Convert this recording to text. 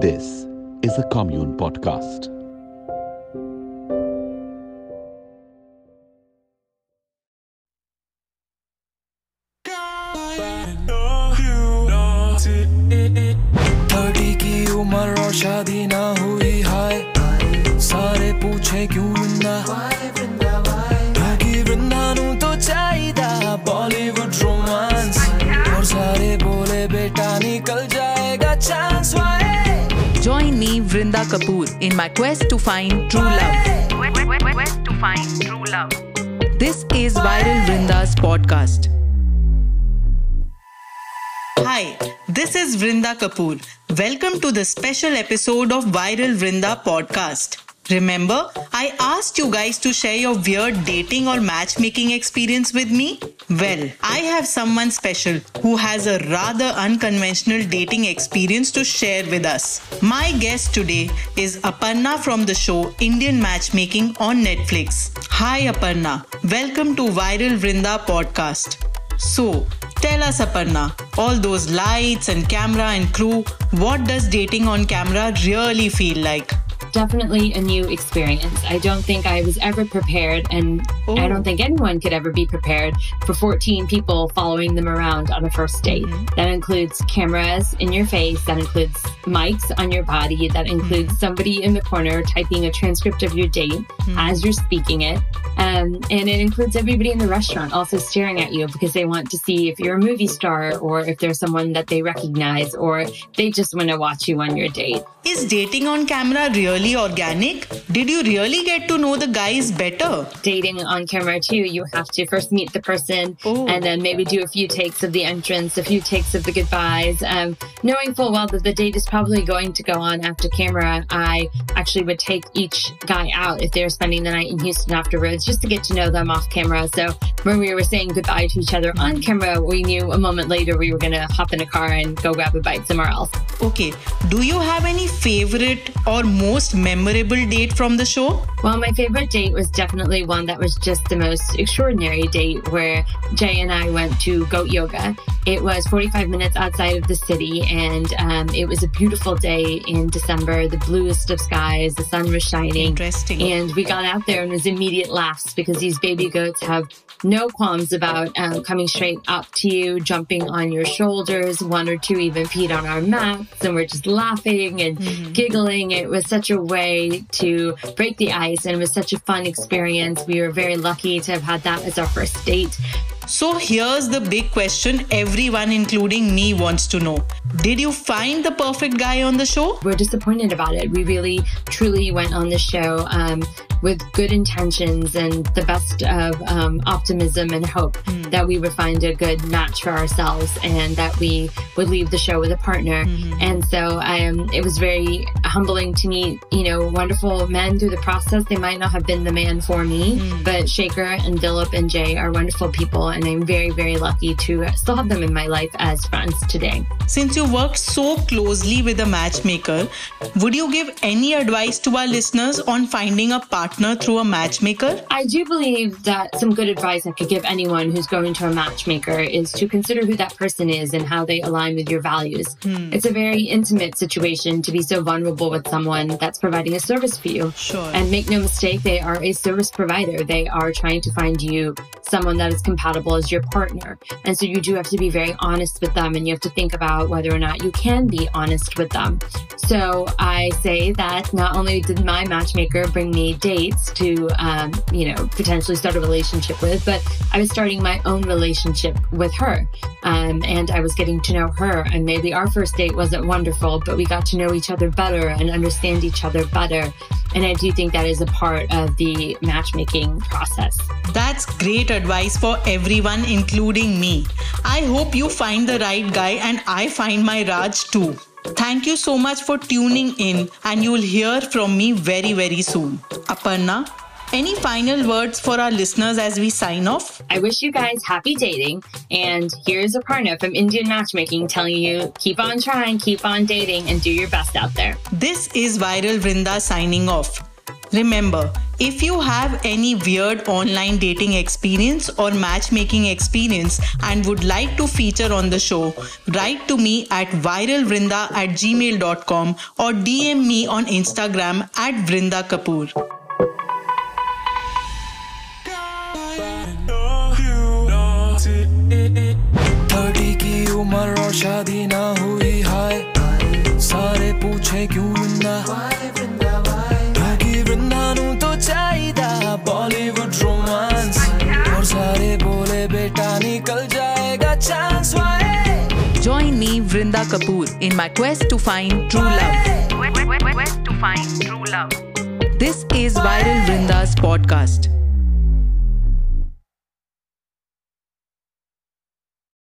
This is a Kommune podcast. Thirty की उम्र और शादी ना हुई हाय सारे पूछे क्यों ना Vrinda Kapoor, in my quest to find true love. Quest to find true love. This is Viral Vrinda's podcast. Hi, this is Vrinda Kapoor. Welcome to the special episode of Viral Vrinda podcast. Remember, I asked you guys to share your weird dating or matchmaking experience with me? Well, I have someone special who has a rather unconventional dating experience to share with us. My guest today is Aparna from the show Indian Matchmaking on Netflix. Hi, Aparna. Welcome to Viral Vrinda podcast. So, tell us, Aparna, all those lights and camera and crew, what does dating on camera really feel like? Definitely a new experience. I don't think I was ever prepared, and Oh. I don't think anyone could ever be prepared for 14 people following them around on a first date. Mm-hmm. That includes cameras in your face, that includes mics on your body, that includes mm-hmm. somebody in the corner typing a transcript of your date mm-hmm. as you're speaking it. Um, and it includes everybody in the restaurant also staring at you because they want to see if you're a movie star or if there's someone that they recognize or they just want to watch you on your date. Is dating on camera really organic? Did you really get to know the guys better? dating on camera too, you have to first meet the person Oh. and then maybe do a few takes of the entrance, a few takes of the goodbyes. Um, knowing full well that the date is probably going to go on after camera, I actually would take each guy out if they were spending the night in Houston afterwards just to get to know them off camera. So when we were saying goodbye to each other on camera, we knew a moment later we were going to hop in a car and go grab a bite somewhere else. Okay, do you have any favorite or most memorable date from the show? Well, my favorite date was definitely one that was just the most extraordinary date where Jay and I went to goat yoga. It was 45 minutes outside of the city, and um, it was a beautiful day in December, the bluest of skies, the sun was shining. Interesting. And we got out there and it was immediate laughs because these baby goats have no qualms about um, coming straight up to you, jumping on your shoulders. One or two even peed on our mats, and we're just laughing and giggling. It was such a way to break the ice, and it was such a fun experience. We were very lucky to have had that as our first date. So here's the big question everyone, including me, wants to know. Did you find the perfect guy on the show? we're disappointed about it. We really, truly went on the show um, with good intentions and the best of um, optimism and hope that we would find a good match for ourselves and that we would leave the show with a partner. And so um, it was very humbling to meet, you know, wonderful men through the process. They might not have been the man for me, but Shaker and Dilip and Jay are wonderful people. And I'm very, very lucky to still have them in my life as friends today. Since you worked so closely with a matchmaker, would you give any advice to our listeners on finding a partner through a matchmaker? I do believe that some good advice I could give anyone who's going to a matchmaker is to consider who that person is and how they align with your values. Hmm. It's a very intimate situation to be so vulnerable with someone that's providing a service for you. Sure. And make no mistake, they are a service provider. They are trying to find you someone that is compatible as your partner. And so you do have to be very honest with them and you have to think about whether or not you can be honest with them. So I say that not only did my matchmaker bring me dates to, um, you know, potentially start a relationship with, but I was starting my own relationship with her. Um, and I was getting to know her. And maybe our first date wasn't wonderful, but we got to know each other better and understand each other better. And I do think that is a part of the matchmaking process. That's great advice for everyone, including me. I hope you find the right guy and I find my Raj too. Thank you so much for tuning in, and you'll hear from me very, very soon. Aparna, any final words for our listeners as we sign off? I wish you guys happy dating. And here's Aparna from Indian Matchmaking telling you keep on trying, keep on dating, and do your best out there. This is Viral Vrinda signing off. Remember, If you have any weird online dating experience or matchmaking experience and would like to feature on the show, write to me at viralvrinda at gmail.com or DM me on Instagram at Vrinda Kapoor. शादी ना हुई हाय सारे पूछे क्यों वृंदा क्योंकि वृंदा नू तो चाहिदा बॉलीवुड रोमांस और सारे बोले बेटा निकल जाएगा chance Join me, Vrinda Kapoor, in my quest to find true love. Where to find true love. This is Viral Vrinda's podcast.